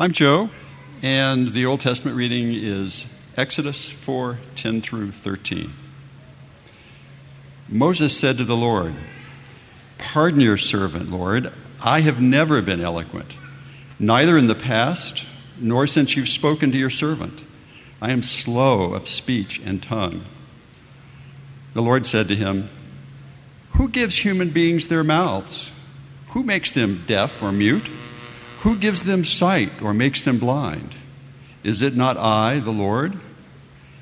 I'm Joe, and the Old Testament reading is Exodus 4 10 through 13. Moses said to the Lord, Pardon your servant, Lord. I have never been eloquent, neither in the past nor since you've spoken to your servant. I am slow of speech and tongue. The Lord said to him, Who gives human beings their mouths? Who makes them deaf or mute? Who gives them sight or makes them blind? Is it not I, the Lord?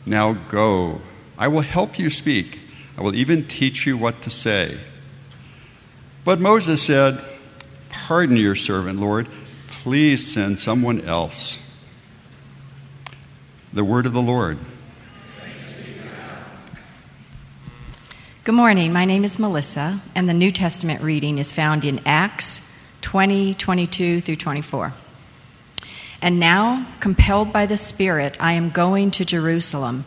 Now go. I will help you speak. I will even teach you what to say. But Moses said, Pardon your servant, Lord. Please send someone else. The word of the Lord. Good morning. My name is Melissa, and the New Testament reading is found in Acts 20, 22 through 24. And now, compelled by the Spirit, I am going to Jerusalem,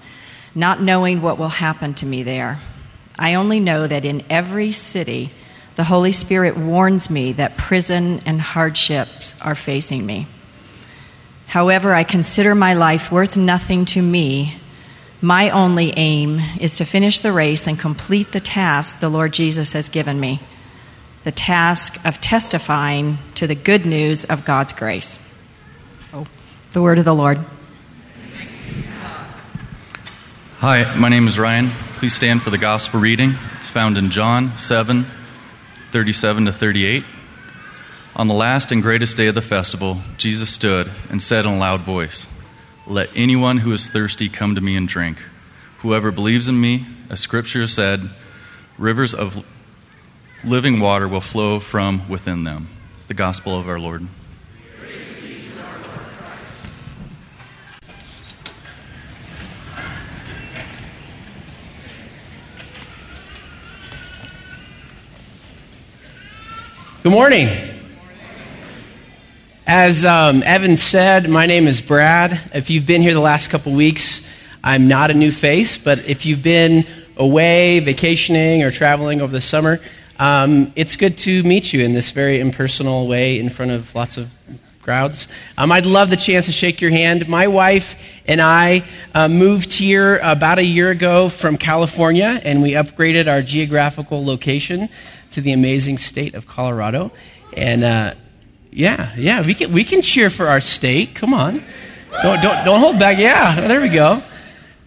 not knowing what will happen to me there. I only know that in every city, the Holy Spirit warns me that prison and hardships are facing me. However, I consider my life worth nothing to me. My only aim is to finish the race and complete the task the Lord Jesus has given me the task of testifying to the good news of God's grace. Oh, the word of the Lord. Hi, my name is Ryan. Please stand for the gospel reading. It's found in John 7 37 to 38. On the last and greatest day of the festival, Jesus stood and said in a loud voice, Let anyone who is thirsty come to me and drink. Whoever believes in me, as Scripture said, rivers of living water will flow from within them. The gospel of our Lord. Good morning. As um, Evan said, my name is Brad. If you've been here the last couple weeks, I'm not a new face, but if you've been away, vacationing, or traveling over the summer, um, it's good to meet you in this very impersonal way in front of lots of crowds. Um, I'd love the chance to shake your hand. My wife and I uh, moved here about a year ago from California, and we upgraded our geographical location to the amazing state of Colorado. And uh, yeah, yeah, we can, we can cheer for our state. Come on. Don't, don't, don't hold back. Yeah, there we go.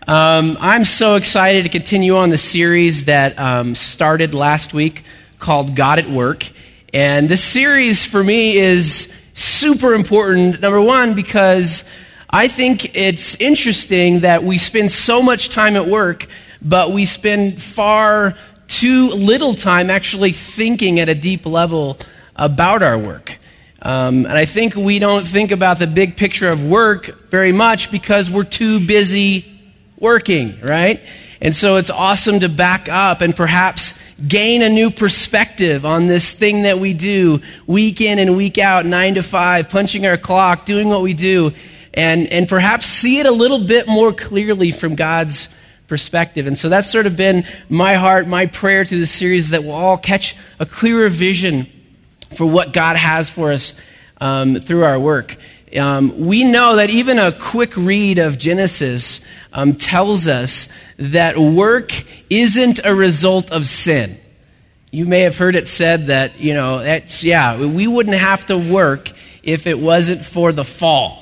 Um, I'm so excited to continue on the series that um, started last week called God at Work. And this series for me is super important. Number one, because I think it's interesting that we spend so much time at work, but we spend far too little time actually thinking at a deep level about our work. Um, and I think we don't think about the big picture of work very much because we're too busy working, right? And so it's awesome to back up and perhaps gain a new perspective on this thing that we do week in and week out, nine to five, punching our clock, doing what we do, and, and perhaps see it a little bit more clearly from God's perspective. And so that's sort of been my heart, my prayer through this series that we'll all catch a clearer vision for what God has for us um, through our work. Um, we know that even a quick read of Genesis um, tells us that work isn't a result of sin. You may have heard it said that, you know, that's, yeah, we wouldn't have to work if it wasn't for the fall.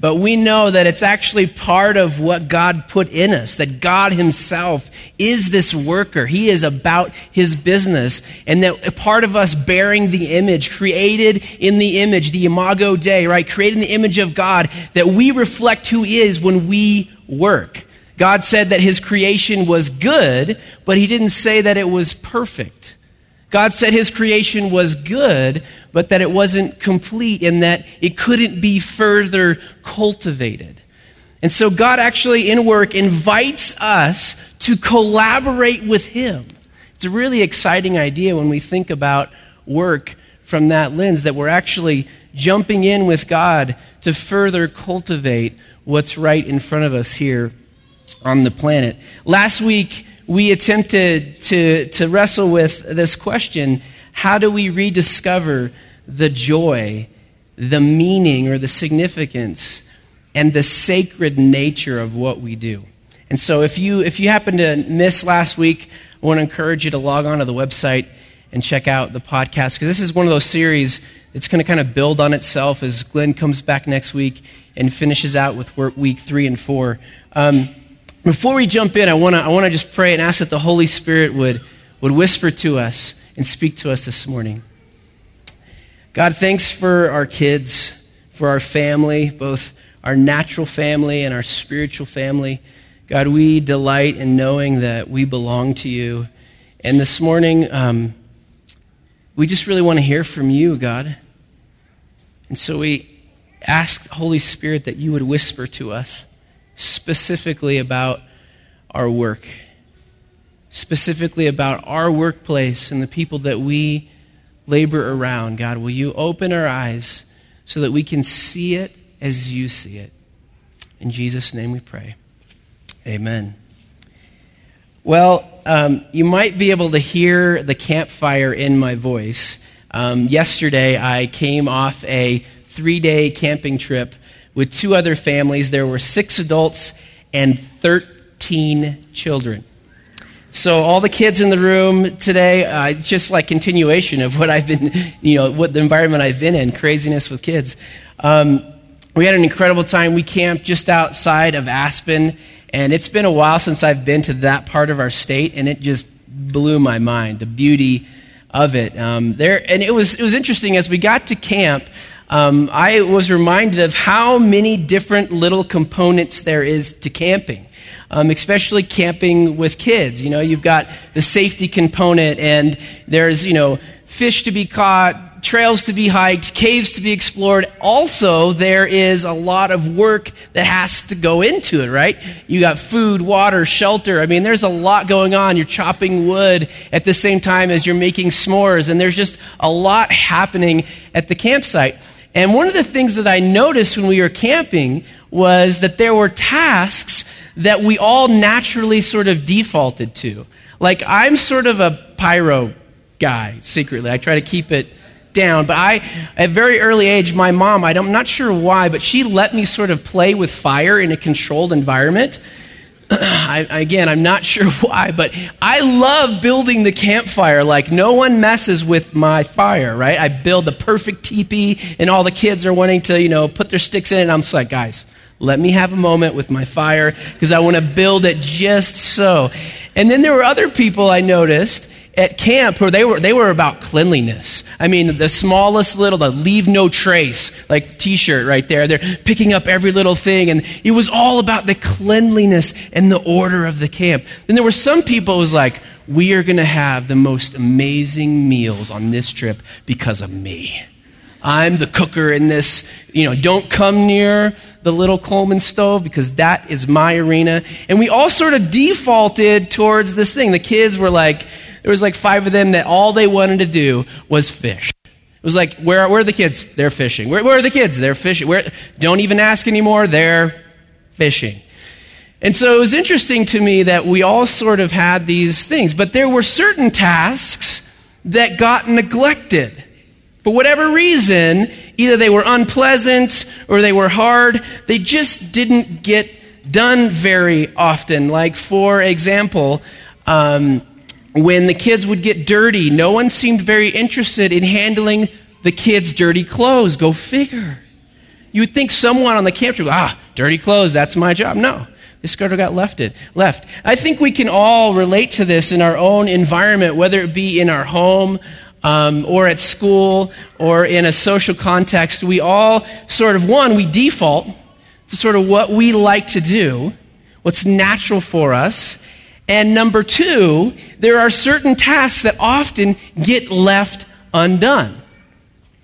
But we know that it's actually part of what God put in us, that God Himself is this worker. He is about His business. And that part of us bearing the image, created in the image, the Imago Dei, right? Created in the image of God, that we reflect who is when we work. God said that His creation was good, but He didn't say that it was perfect. God said his creation was good, but that it wasn't complete and that it couldn't be further cultivated. And so God actually, in work, invites us to collaborate with him. It's a really exciting idea when we think about work from that lens, that we're actually jumping in with God to further cultivate what's right in front of us here on the planet. Last week, we attempted to, to wrestle with this question how do we rediscover the joy the meaning or the significance and the sacred nature of what we do. And so if you if you happen to miss last week, I want to encourage you to log on to the website and check out the podcast because this is one of those series that's going to kind of build on itself as Glenn comes back next week and finishes out with week three and four. Um, before we jump in, I want to I want to just pray and ask that the Holy Spirit would would whisper to us and speak to us this morning. God, thanks for our kids, for our family, both our natural family and our spiritual family. God, we delight in knowing that we belong to you. And this morning, um, we just really want to hear from you, God. And so we ask Holy Spirit that you would whisper to us specifically about our work, specifically about our workplace and the people that we labor around. God, will you open our eyes so that we can see it as you see it? In Jesus' name we pray. Amen. Well, um, you might be able to hear the campfire in my voice. Um, yesterday, I came off a three day camping trip with two other families. There were six adults and 13 children. So all the kids in the room today, uh, just like continuation of what I've been, you know, what the environment I've been in, craziness with kids. Um, we had an incredible time. We camped just outside of Aspen, and it's been a while since I've been to that part of our state, and it just blew my mind, the beauty of it. Um, there, and it was, it was interesting as we got to camp, um, I was reminded of how many different little components there is to camping. Um, especially camping with kids. You know, you've got the safety component, and there's, you know, fish to be caught, trails to be hiked, caves to be explored. Also, there is a lot of work that has to go into it, right? You got food, water, shelter. I mean, there's a lot going on. You're chopping wood at the same time as you're making s'mores, and there's just a lot happening at the campsite. And one of the things that I noticed when we were camping was that there were tasks that we all naturally sort of defaulted to. Like, I'm sort of a pyro guy, secretly. I try to keep it down. But I, at very early age, my mom, I'm not sure why, but she let me sort of play with fire in a controlled environment. I, again, I'm not sure why, but I love building the campfire. Like, no one messes with my fire, right? I build the perfect teepee, and all the kids are wanting to, you know, put their sticks in it. And I'm just like, guys, let me have a moment with my fire because I want to build it just so. And then there were other people I noticed at camp where they were they were about cleanliness. I mean, the smallest little, the leave no trace, like T-shirt right there. They're picking up every little thing, and it was all about the cleanliness and the order of the camp. Then there were some people was like, "We are going to have the most amazing meals on this trip because of me." I'm the cooker in this. You know, don't come near the little Coleman stove because that is my arena. And we all sort of defaulted towards this thing. The kids were like, there was like five of them that all they wanted to do was fish. It was like, where, where are the kids? They're fishing. Where, where are the kids? They're fishing. Where, don't even ask anymore. They're fishing. And so it was interesting to me that we all sort of had these things, but there were certain tasks that got neglected. For whatever reason, either they were unpleasant or they were hard, they just didn't get done very often. Like, for example, um, when the kids would get dirty, no one seemed very interested in handling the kids' dirty clothes. Go figure. You would think someone on the camp would go, ah, dirty clothes, that's my job. No. This girl got left it, left. I think we can all relate to this in our own environment, whether it be in our home um, or at school or in a social context. We all sort of, one, we default to sort of what we like to do, what's natural for us, and number two, there are certain tasks that often get left undone.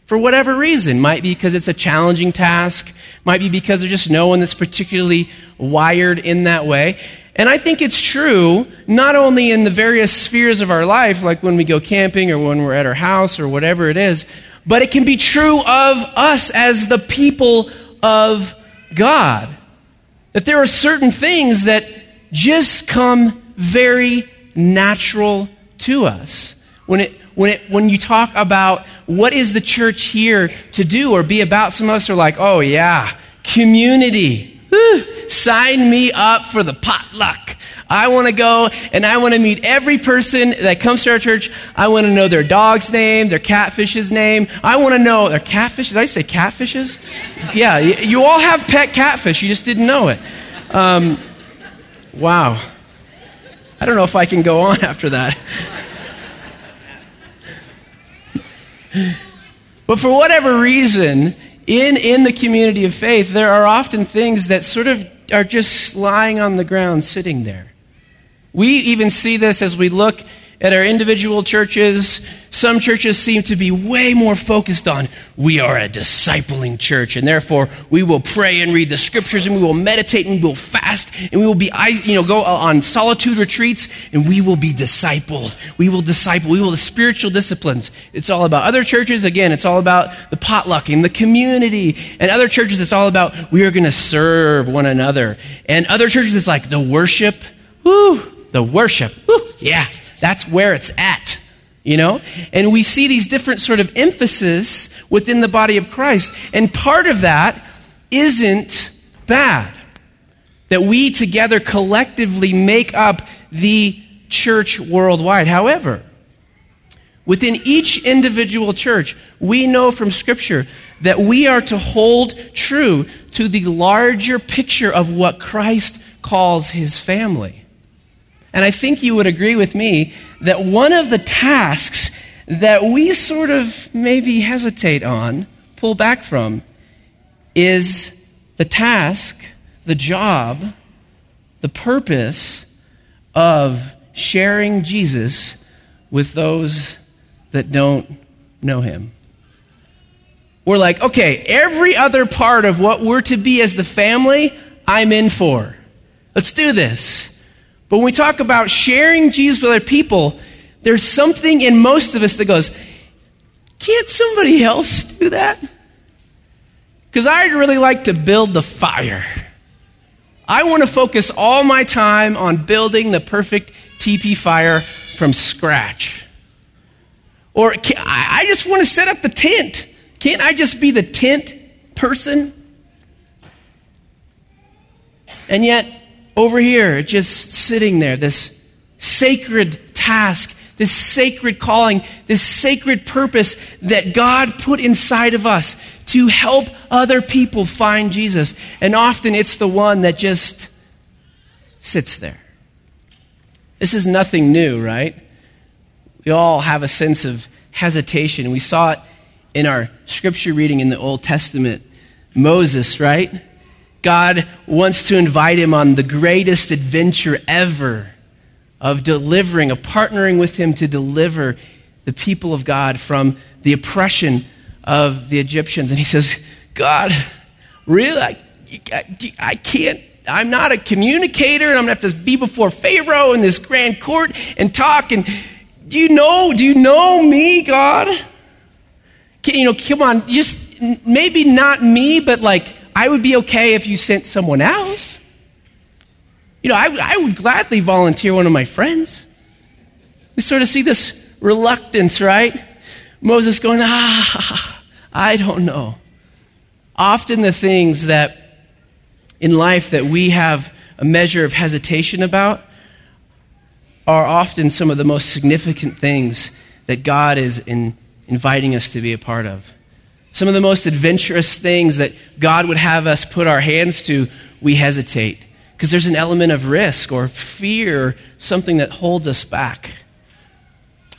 For whatever reason. Might be because it's a challenging task, might be because there's just no one that's particularly wired in that way. And I think it's true not only in the various spheres of our life, like when we go camping or when we're at our house or whatever it is, but it can be true of us as the people of God. That there are certain things that just come very natural to us. When it, when, it, when you talk about what is the church here to do or be about, some of us are like, oh, yeah, community. Whew, sign me up for the potluck. I want to go and I want to meet every person that comes to our church. I want to know their dog's name, their catfish's name. I want to know their catfish. Did I say catfishes? Yeah, you all have pet catfish. You just didn't know it. Um, wow. I don't know if I can go on after that. but for whatever reason, in, in the community of faith, there are often things that sort of are just lying on the ground, sitting there. We even see this as we look at our individual churches. Some churches seem to be way more focused on we are a discipling church, and therefore we will pray and read the scriptures, and we will meditate, and we will fast, and we will be, you know, go on solitude retreats, and we will be discipled. We will disciple. We will the spiritual disciplines. It's all about other churches. Again, it's all about the potlucking, the community, and other churches. It's all about we are going to serve one another, and other churches. It's like the worship. Woo, the worship. Woo, yeah, that's where it's at. You know? And we see these different sort of emphasis within the body of Christ. And part of that isn't bad. That we together collectively make up the church worldwide. However, within each individual church, we know from Scripture that we are to hold true to the larger picture of what Christ calls his family. And I think you would agree with me that one of the tasks that we sort of maybe hesitate on, pull back from, is the task, the job, the purpose of sharing Jesus with those that don't know him. We're like, okay, every other part of what we're to be as the family, I'm in for. Let's do this. But when we talk about sharing Jesus with other people, there's something in most of us that goes, can't somebody else do that? Because I'd really like to build the fire. I want to focus all my time on building the perfect TP fire from scratch. Or I just want to set up the tent. Can't I just be the tent person? And yet, over here, just sitting there, this sacred task, this sacred calling, this sacred purpose that God put inside of us to help other people find Jesus. And often it's the one that just sits there. This is nothing new, right? We all have a sense of hesitation. We saw it in our scripture reading in the Old Testament. Moses, right? God wants to invite him on the greatest adventure ever of delivering, of partnering with him to deliver the people of God from the oppression of the Egyptians. And he says, God, really? I, I can't. I'm not a communicator, and I'm going to have to be before Pharaoh in this grand court and talk. And do you know? Do you know me, God? Can, you know, come on, just maybe not me, but like I would be okay if you sent someone else. You know, I, I would gladly volunteer one of my friends. We sort of see this reluctance, right? Moses going, ah, I don't know. Often the things that in life that we have a measure of hesitation about are often some of the most significant things that God is in, inviting us to be a part of. Some of the most adventurous things that God would have us put our hands to, we hesitate because there's an element of risk or fear, something that holds us back.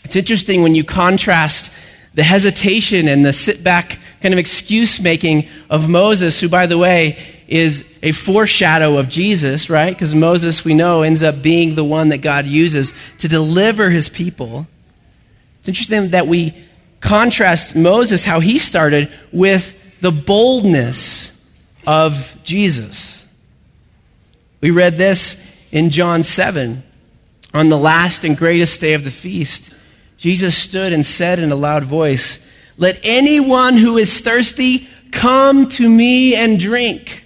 It's interesting when you contrast the hesitation and the sit back kind of excuse making of Moses, who, by the way, is a foreshadow of Jesus, right? Because Moses, we know, ends up being the one that God uses to deliver his people. It's interesting that we contrast Moses, how he started, with the boldness of Jesus. We read this in John 7. On the last and greatest day of the feast, Jesus stood and said in a loud voice, Let anyone who is thirsty come to me and drink.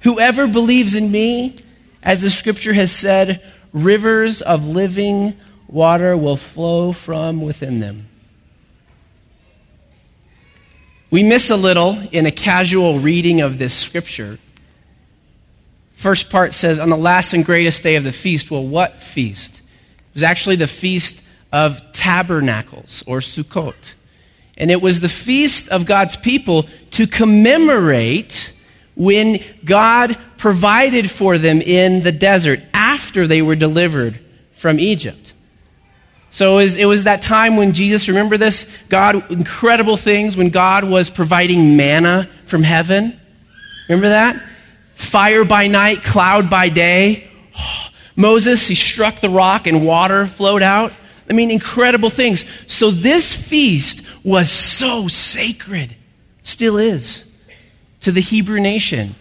Whoever believes in me, as the scripture has said, rivers of living water will flow from within them. We miss a little in a casual reading of this scripture. First part says, On the last and greatest day of the feast. Well, what feast? It was actually the feast of tabernacles or Sukkot. And it was the feast of God's people to commemorate when God provided for them in the desert after they were delivered from Egypt. So it was, it was, that time when Jesus, remember this? God, incredible things when God was providing manna from heaven. Remember that? Fire by night, cloud by day. Moses, he struck the rock and water flowed out. I mean, incredible things. So this feast was so sacred, still is, to the Hebrew nation,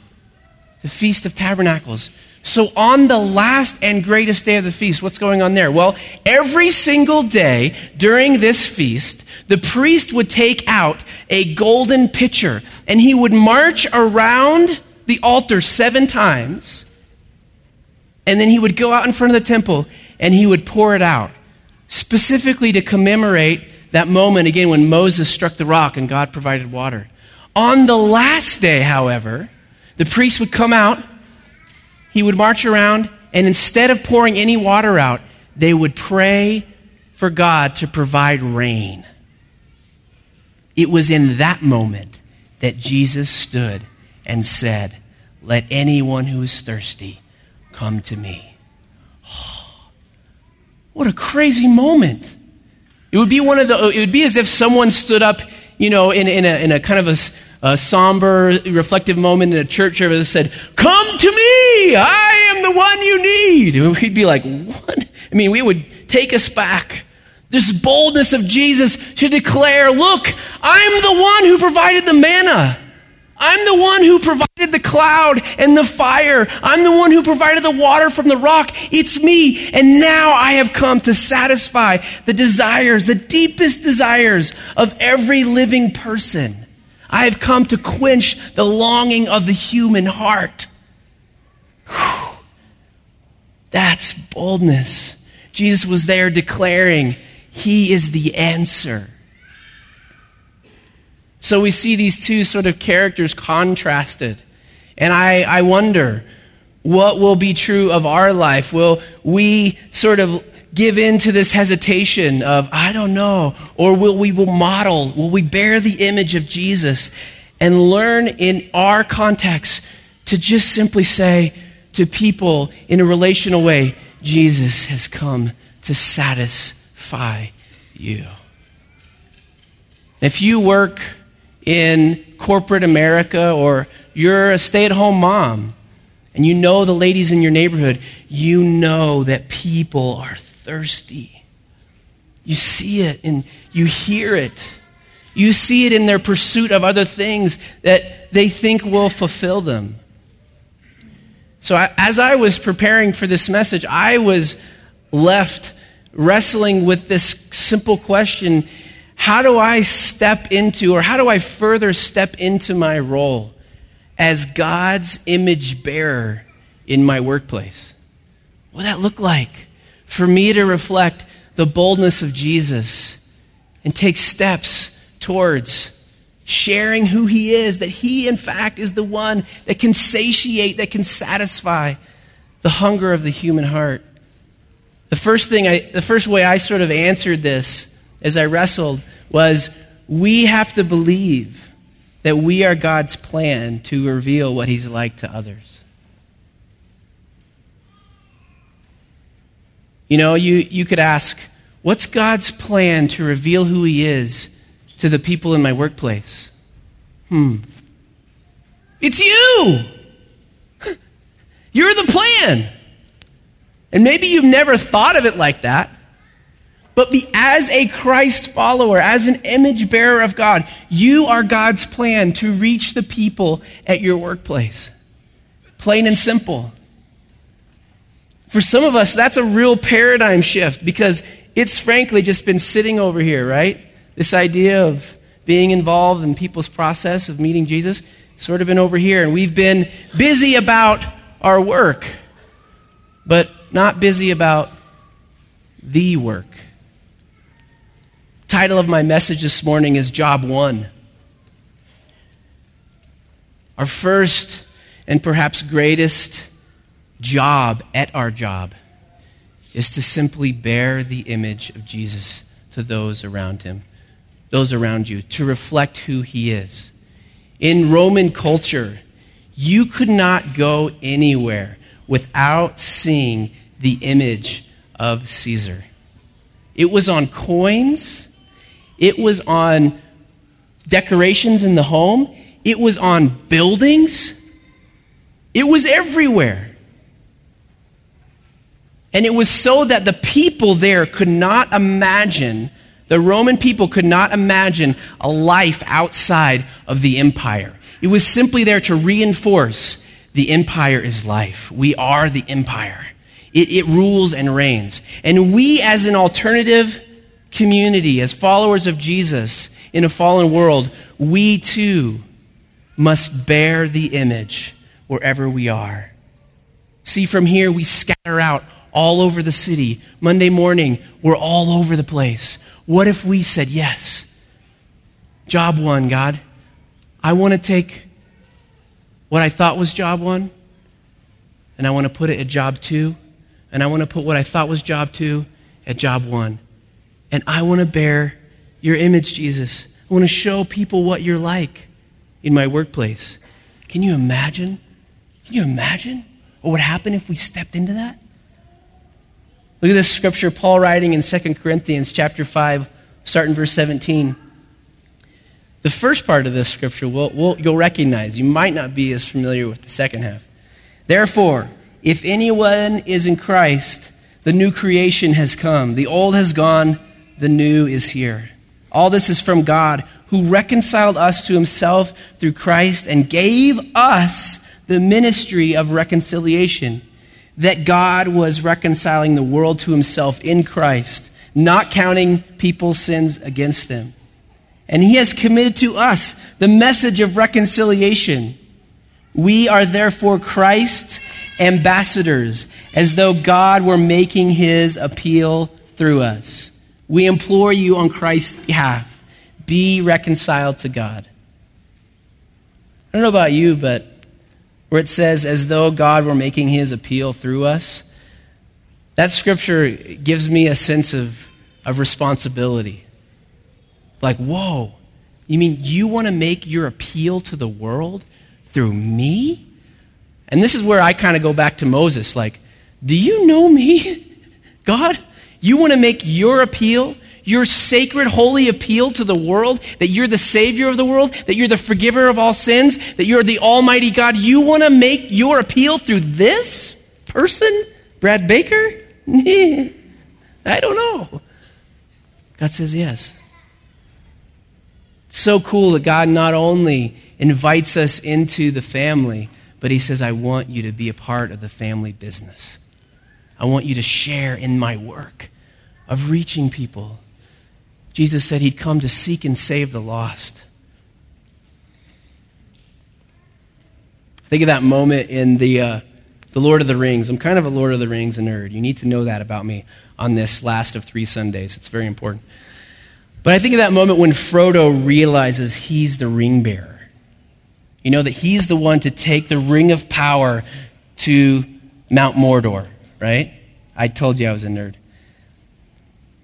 the Feast of Tabernacles. So, on the last and greatest day of the feast, what's going on there? Well, every single day during this feast, the priest would take out a golden pitcher and he would march around the altar seven times. And then he would go out in front of the temple and he would pour it out, specifically to commemorate that moment again when Moses struck the rock and God provided water. On the last day, however, the priest would come out, he would march around, and instead of pouring any water out, they would pray for God to provide rain. It was in that moment that Jesus stood and said, Let anyone who is thirsty come to me. Oh, what a crazy moment. It would be one of the, it would be as if someone stood up, you know, in, in, a, in a kind of a, a somber, reflective moment in a church service said, Come to me! I am the one you need! And we'd be like, What? I mean, we would take us back. This boldness of Jesus to declare, Look, I'm the one who provided the manna. I'm the one who provided the cloud and the fire. I'm the one who provided the water from the rock. It's me. And now I have come to satisfy the desires, the deepest desires of every living person. I have come to quench the longing of the human heart. Whew. That's boldness. Jesus was there declaring, He is the answer. So we see these two sort of characters contrasted. And I, I wonder what will be true of our life? Will we sort of give in to this hesitation of, I don't know? Or will we will model, will we bear the image of Jesus and learn in our context to just simply say to people in a relational way, Jesus has come to satisfy you. If you work in corporate America or you're a stay at home mom and you know the ladies in your neighborhood, you know that people are thirsty. You see it and you hear it. You see it in their pursuit of other things that they think will fulfill them. So, I, as I was preparing for this message, I was left wrestling with this simple question how do I step into, or how do I further step into my role as God's image bearer in my workplace? What would that look like for me to reflect the boldness of Jesus and take steps towards sharing who he is, that he, in fact, is the one that can satiate, that can satisfy the hunger of the human heart? The first thing I, the first way I sort of answered this as I wrestled was we have to believe that we are God's plan to reveal what He's like to others. You know, you, you could ask, what's God's plan to reveal who He is to the people in my workplace? Hmm. It's you! You're the plan! And maybe you've never thought of it like that. But be, as a Christ follower, as an image bearer of God, you are God's plan to reach the people at your workplace. Plain and simple. For some of us, that's a real paradigm shift because it's frankly just been sitting over here, right? This idea of being involved in people's process of meeting Jesus, sort of been over here. And we've been busy about our work, but not busy about the work. Title of my message this morning is Job One. Our first and perhaps greatest job at our job is to simply bear the image of Jesus to those around him, those around you, to reflect who he is. In Roman culture, you could not go anywhere without seeing the image of Caesar. It was on coins, it was on decorations in the home, it was on buildings, it was everywhere. And it was so that the people there could not imagine, the Roman people could not imagine a life outside of the empire. It was simply there to reinforce the empire is life. We are the empire. It, it, rules and reigns. And we, as an alternative community, as followers of Jesus in a fallen world, we too must bear the image wherever we are. See, from here, we scatter out all over the city. Monday morning, we're all over the place. What if we said, Yes, job one, God? I want to take what I thought was job one, and I want to put it at job two, and I want to put what I thought was job two at job one. And I want to bear your image, Jesus. I want to show people what you're like in my workplace. Can you imagine? Can you imagine what would happen if we stepped into that? Look at this scripture, Paul writing in 2 Corinthians chapter 5, starting verse 17. The first part of this scripture we'll, we'll, you'll recognize. You might not be as familiar with the second half. Therefore, if anyone is in Christ, the new creation has come. The old has gone, the new is here. All this is from God, who reconciled us to himself through Christ and gave us the ministry of reconciliation that God was reconciling the world to himself in Christ, not counting people's sins against them. And he has committed to us the message of reconciliation. We are therefore Christ's ambassadors, as though God were making his appeal through us. We implore you on Christ's behalf be reconciled to God. I don't know about you, but where it says, as though God were making his appeal through us, that scripture gives me a sense of, of responsibility. Like, whoa, you mean you want to make your appeal to the world through me? And this is where I kind of go back to Moses. Like, do you know me? God, you want to make your appeal your sacred, holy appeal to the world, that you're the Savior of the world, that you're the forgiver of all sins, that you're the Almighty God, you want to make your appeal through this person, Brad Baker? I don't know. God says yes. It's so cool that God not only invites us into the family, but He says, I want you to be a part of the family business. I want you to share in my work of reaching people Jesus said he'd come to seek and save the lost. Think of that moment in the, uh, the Lord of the Rings. I'm kind of a Lord of the Rings nerd. You need to know that about me on this last of three Sundays. It's very important. But I think of that moment when Frodo realizes he's the ring bearer. You know, that he's the one to take the ring of power to Mount Mordor, right? I told you I was a nerd.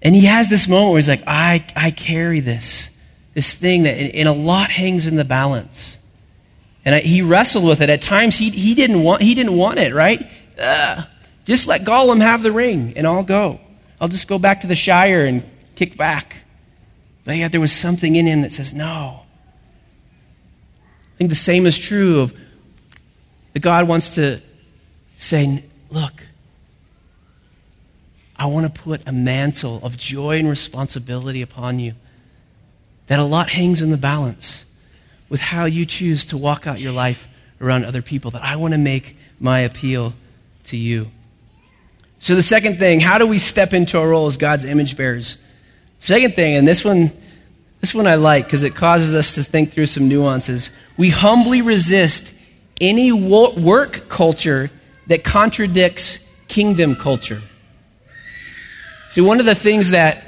And he has this moment where he's like, I, I carry this, this thing that, and a lot hangs in the balance. And I, he wrestled with it. At times, he, he, didn't want, he didn't want it, right? Uh, just let Gollum have the ring, and I'll go. I'll just go back to the Shire and kick back. But yet, there was something in him that says, no. I think the same is true of that God wants to say, look, I want to put a mantle of joy and responsibility upon you. That a lot hangs in the balance with how you choose to walk out your life around other people. That I want to make my appeal to you. So, the second thing, how do we step into our role as God's image bearers? Second thing, and this one, this one I like because it causes us to think through some nuances. We humbly resist any work culture that contradicts kingdom culture. See, one of the things that,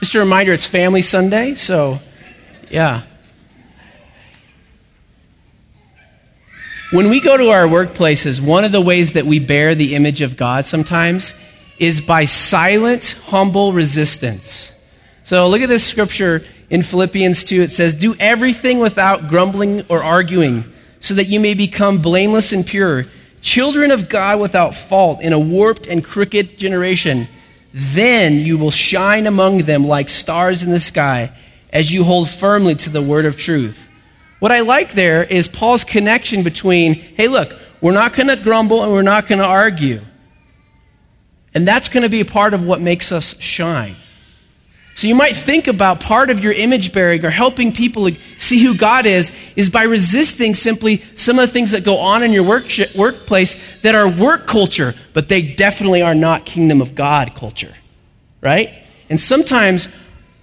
just a reminder, it's Family Sunday, so yeah. When we go to our workplaces, one of the ways that we bear the image of God sometimes is by silent, humble resistance. So look at this scripture in Philippians 2. It says, Do everything without grumbling or arguing, so that you may become blameless and pure, children of God without fault in a warped and crooked generation. Then you will shine among them like stars in the sky as you hold firmly to the word of truth. What I like there is Paul's connection between, hey, look, we're not going to grumble and we're not going to argue. And that's going to be a part of what makes us shine. So you might think about part of your image bearing or helping people see who God is is by resisting simply some of the things that go on in your work, workplace that are work culture, but they definitely are not kingdom of God culture. Right? And sometimes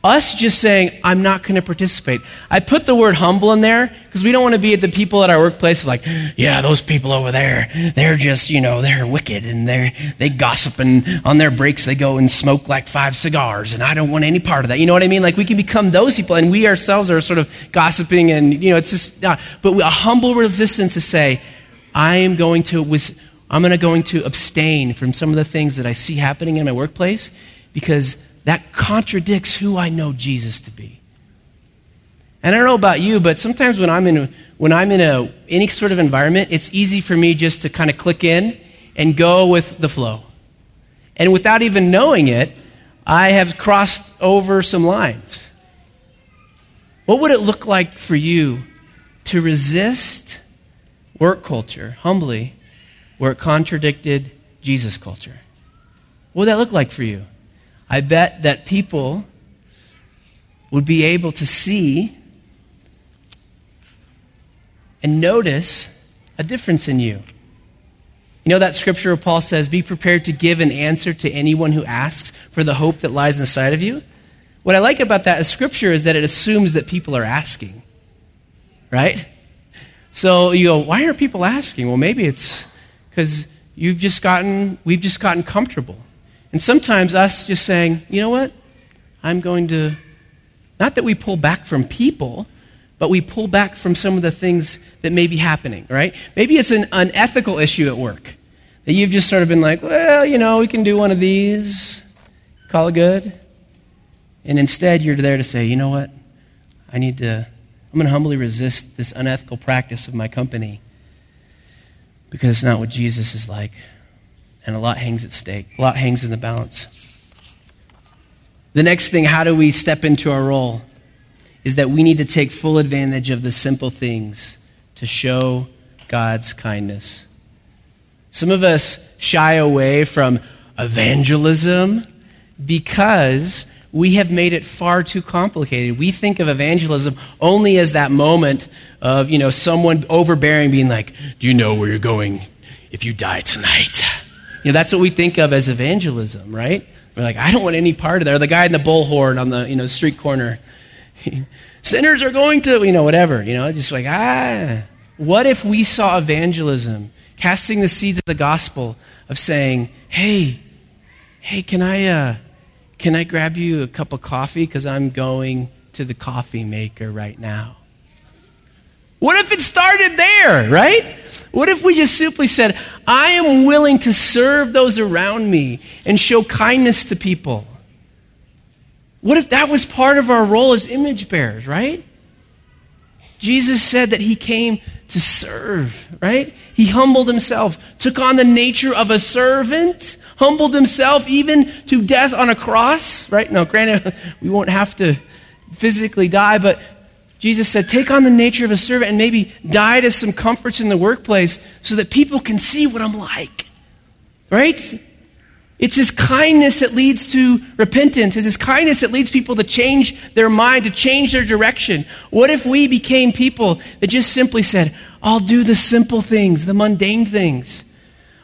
us just saying, I'm not going to participate. I put the word humble in there because we don't want to be at the people at our workplace like, yeah, those people over there, they're just, you know, they're wicked and they're, they gossip and on their breaks they go and smoke like five cigars and I don't want any part of that. You know what I mean? Like we can become those people and we ourselves are sort of gossiping and, you know, it's just, uh, but a humble resistance to say, I am going to, I'm going to going to abstain from some of the things that I see happening in my workplace because that contradicts who I know Jesus to be. And I don't know about you, but sometimes when I'm in when I'm in a, any sort of environment, it's easy for me just to kind of click in and go with the flow. And without even knowing it, I have crossed over some lines. What would it look like for you to resist work culture humbly where it contradicted Jesus culture? What would that look like for you? I bet that people would be able to see and notice a difference in you. You know that scripture where Paul says, Be prepared to give an answer to anyone who asks for the hope that lies inside of you? What I like about that scripture is that it assumes that people are asking, right? So you go, Why are people asking? Well, maybe it's because you've just gotten, we've just gotten comfortable. And sometimes us just saying, you know what? I'm going to, not that we pull back from people, but we pull back from some of the things that may be happening, right? Maybe it's an unethical issue at work that you've just sort of been like, well, you know, we can do one of these, call it good. And instead, you're there to say, you know what? I need to, I'm going to humbly resist this unethical practice of my company because it's not what Jesus is like and a lot hangs at stake, a lot hangs in the balance. The next thing, how do we step into our role? Is that we need to take full advantage of the simple things to show God's kindness. Some of us shy away from evangelism because we have made it far too complicated. We think of evangelism only as that moment of, you know, someone overbearing being like, "Do you know where you're going if you die tonight?" You know, that's what we think of as evangelism, right? We're like, I don't want any part of that. Or the guy in the bullhorn on the you know street corner. Sinners are going to, you know, whatever. You know, just like, ah. What if we saw evangelism, casting the seeds of the gospel of saying, hey, hey, can I, uh, can I grab you a cup of coffee? Because I'm going to the coffee maker right now. What if it started there, right? What if we just simply said, I am willing to serve those around me and show kindness to people? What if that was part of our role as image bearers, right? Jesus said that he came to serve, right? He humbled himself, took on the nature of a servant, humbled himself even to death on a cross, right? Now, granted, we won't have to physically die, but Jesus said, Take on the nature of a servant and maybe die to some comforts in the workplace so that people can see what I'm like. Right? It's his kindness that leads to repentance. It's his kindness that leads people to change their mind, to change their direction. What if we became people that just simply said, I'll do the simple things, the mundane things.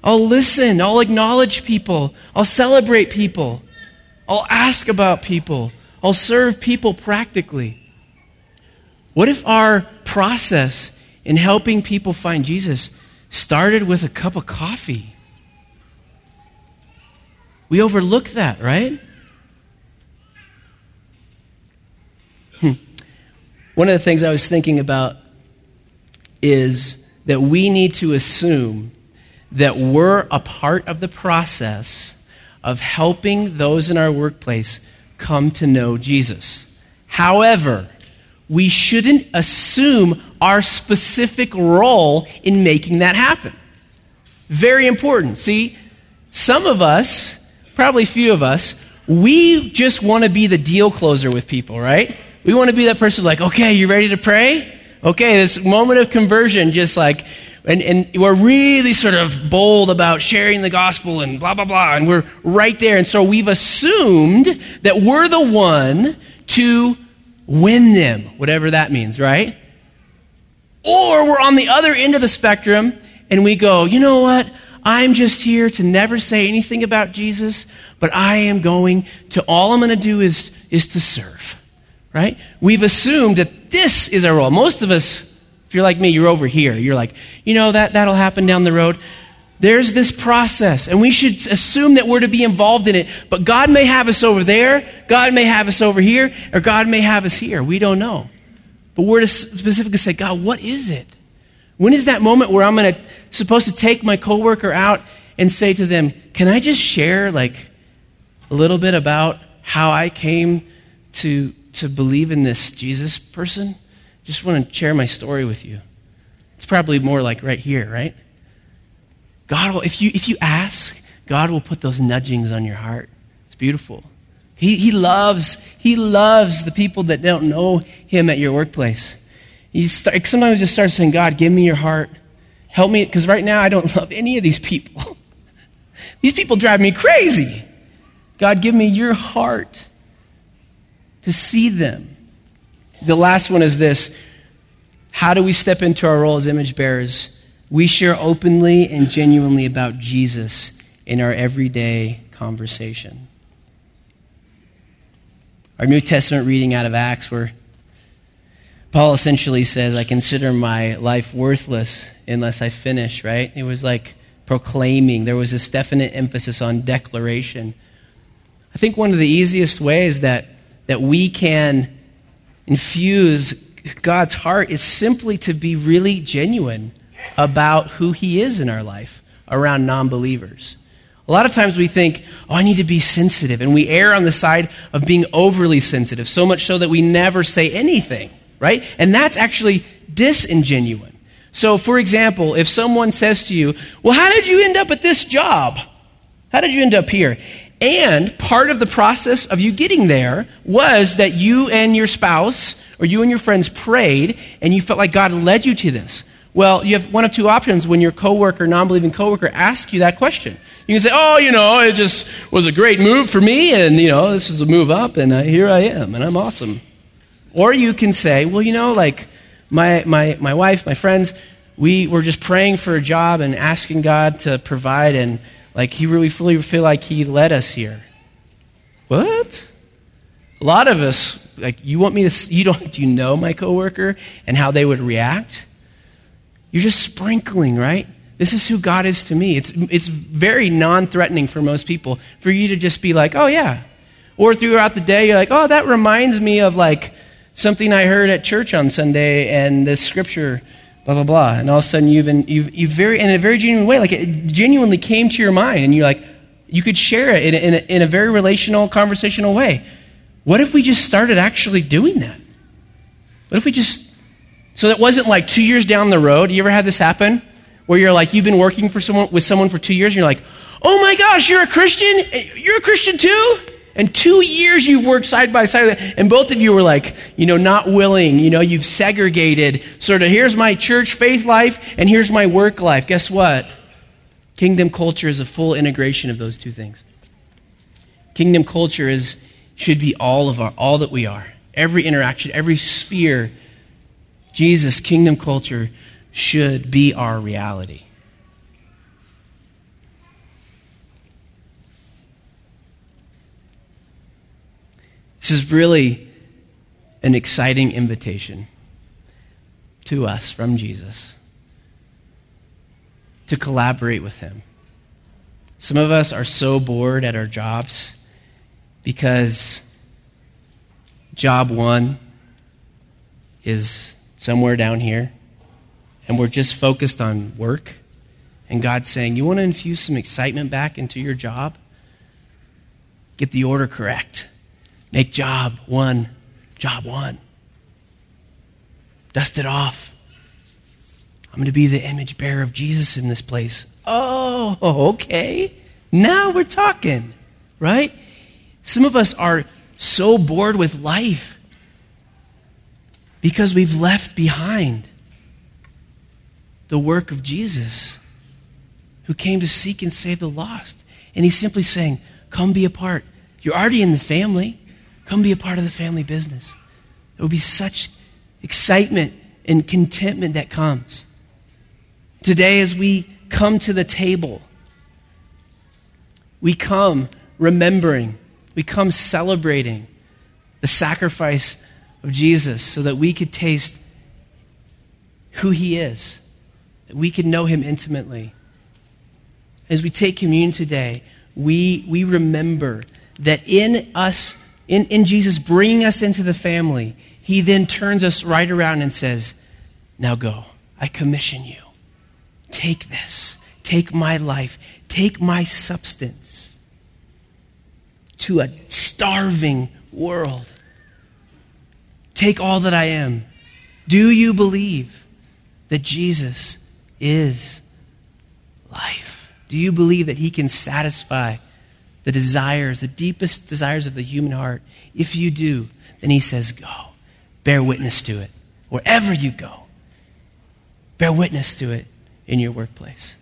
I'll listen. I'll acknowledge people. I'll celebrate people. I'll ask about people. I'll serve people practically. What if our process in helping people find Jesus started with a cup of coffee? We overlook that, right? Hmm. One of the things I was thinking about is that we need to assume that we're a part of the process of helping those in our workplace come to know Jesus. However, we shouldn't assume our specific role in making that happen. Very important. See, some of us, probably few of us, we just want to be the deal closer with people, right? We want to be that person like, okay, you ready to pray? Okay, this moment of conversion, just like, and, and we're really sort of bold about sharing the gospel and blah, blah, blah, and we're right there. And so we've assumed that we're the one to win them, whatever that means, right? Or we're on the other end of the spectrum and we go, you know what? I'm just here to never say anything about Jesus, but I am going to, all I'm going to do is, is to serve, right? We've assumed that this is our role. Most of us, if you're like me, you're over here. You're like, you know, that, that'll happen down the road. There's this process, and we should assume that we're to be involved in it. But God may have us over there, God may have us over here, or God may have us here. We don't know. But we're to specifically say, God, what is it? When is that moment where I'm going to supposed to take my coworker out and say to them, "Can I just share like a little bit about how I came to to believe in this Jesus person? Just want to share my story with you." It's probably more like right here, right? God will, if you, if you ask, God will put those nudgings on your heart. It's beautiful. He, he loves, he loves the people that don't know him at your workplace. You start, sometimes just start saying, God, give me your heart. Help me, because right now I don't love any of these people. these people drive me crazy. God, give me your heart to see them. The last one is this How do we step into our role as image bearers? We share openly and genuinely about Jesus in our everyday conversation. Our New Testament reading out of Acts, where Paul essentially says, I consider my life worthless unless I finish, right? It was like proclaiming. There was this definite emphasis on declaration. I think one of the easiest ways that, that we can infuse God's heart is simply to be really genuine about who He is in our life around non believers. A lot of times we think, oh, I need to be sensitive. And we err on the side of being overly sensitive, so much so that we never say anything, right? And that's actually disingenuine. So, for example, if someone says to you, well, how did you end up at this job? How did you end up here? And part of the process of you getting there was that you and your spouse or you and your friends prayed and you felt like God led you to this. Well, you have one of two options when your coworker, non-believing coworker, asks you that question. You can say, "Oh, you know, it just was a great move for me, and you know, this is a move up, and uh, here I am, and I'm awesome." Or you can say, "Well, you know, like my my my wife, my friends, we were just praying for a job and asking God to provide, and like He really fully feel like He led us here." What? A lot of us, like, you want me to, you don't, do you know my coworker and how they would react? You're just sprinkling, right? This is who God is to me. It's, it's very non threatening for most people for you to just be like, oh, yeah. Or throughout the day, you're like, oh, that reminds me of like something I heard at church on Sunday and this scripture, blah, blah, blah. And all of a sudden, you've, you've, you've very, in a very genuine way, like it genuinely came to your mind and you're like, you could share it in a, in a, in a very relational, conversational way. What if we just started actually doing that? What if we just so it wasn't like two years down the road. You ever had this happen? Where you're like, you've been working for someone, with someone for two years, and you're like, oh my gosh, you're a Christian? Eh, you're a Christian too? And two years you've worked side by side, and both of you were like, you know, not willing. You know, you've segregated. Sort of, here's my church faith life, and here's my work life. Guess what? Kingdom culture is a full integration of those two things. Kingdom culture is should be all of our all that we are. Every interaction, every sphere Jesus' kingdom culture should be our reality. This is really an exciting invitation to us from Jesus to collaborate with Him. Some of us are so bored at our jobs because job one is somewhere down here. and we're just focused on work, and God's saying, You want to infuse some excitement back into your job? Get the order correct. Make job one, job one. Dust it off. I'm going to be the image bearer of Jesus in this place. Oh, okay. Now we're talking, right? Some of us are so bored with life because we've left behind the work of Jesus who came to seek and save the lost. And he's simply saying, Come be a part. You're already in the family. Come be a part of the family business. There will be such excitement and contentment that comes. Today, as we come to the table, we come remembering, we come celebrating the sacrifice of Jesus so that we could taste who he is, that we could know him intimately. As we take communion today, we, we remember that in us, in, in Jesus bringing us into the family, he then turns us right around and says, Now go. I commission you. Take this. Take my life. Take my substance to a starving world. Take all that I am. Do you believe that Jesus is life? Do you believe that he can satisfy the desires, the deepest desires of the human heart? If you do, then he says, Go. Bear witness to it wherever you go. Bear witness to it in your workplace.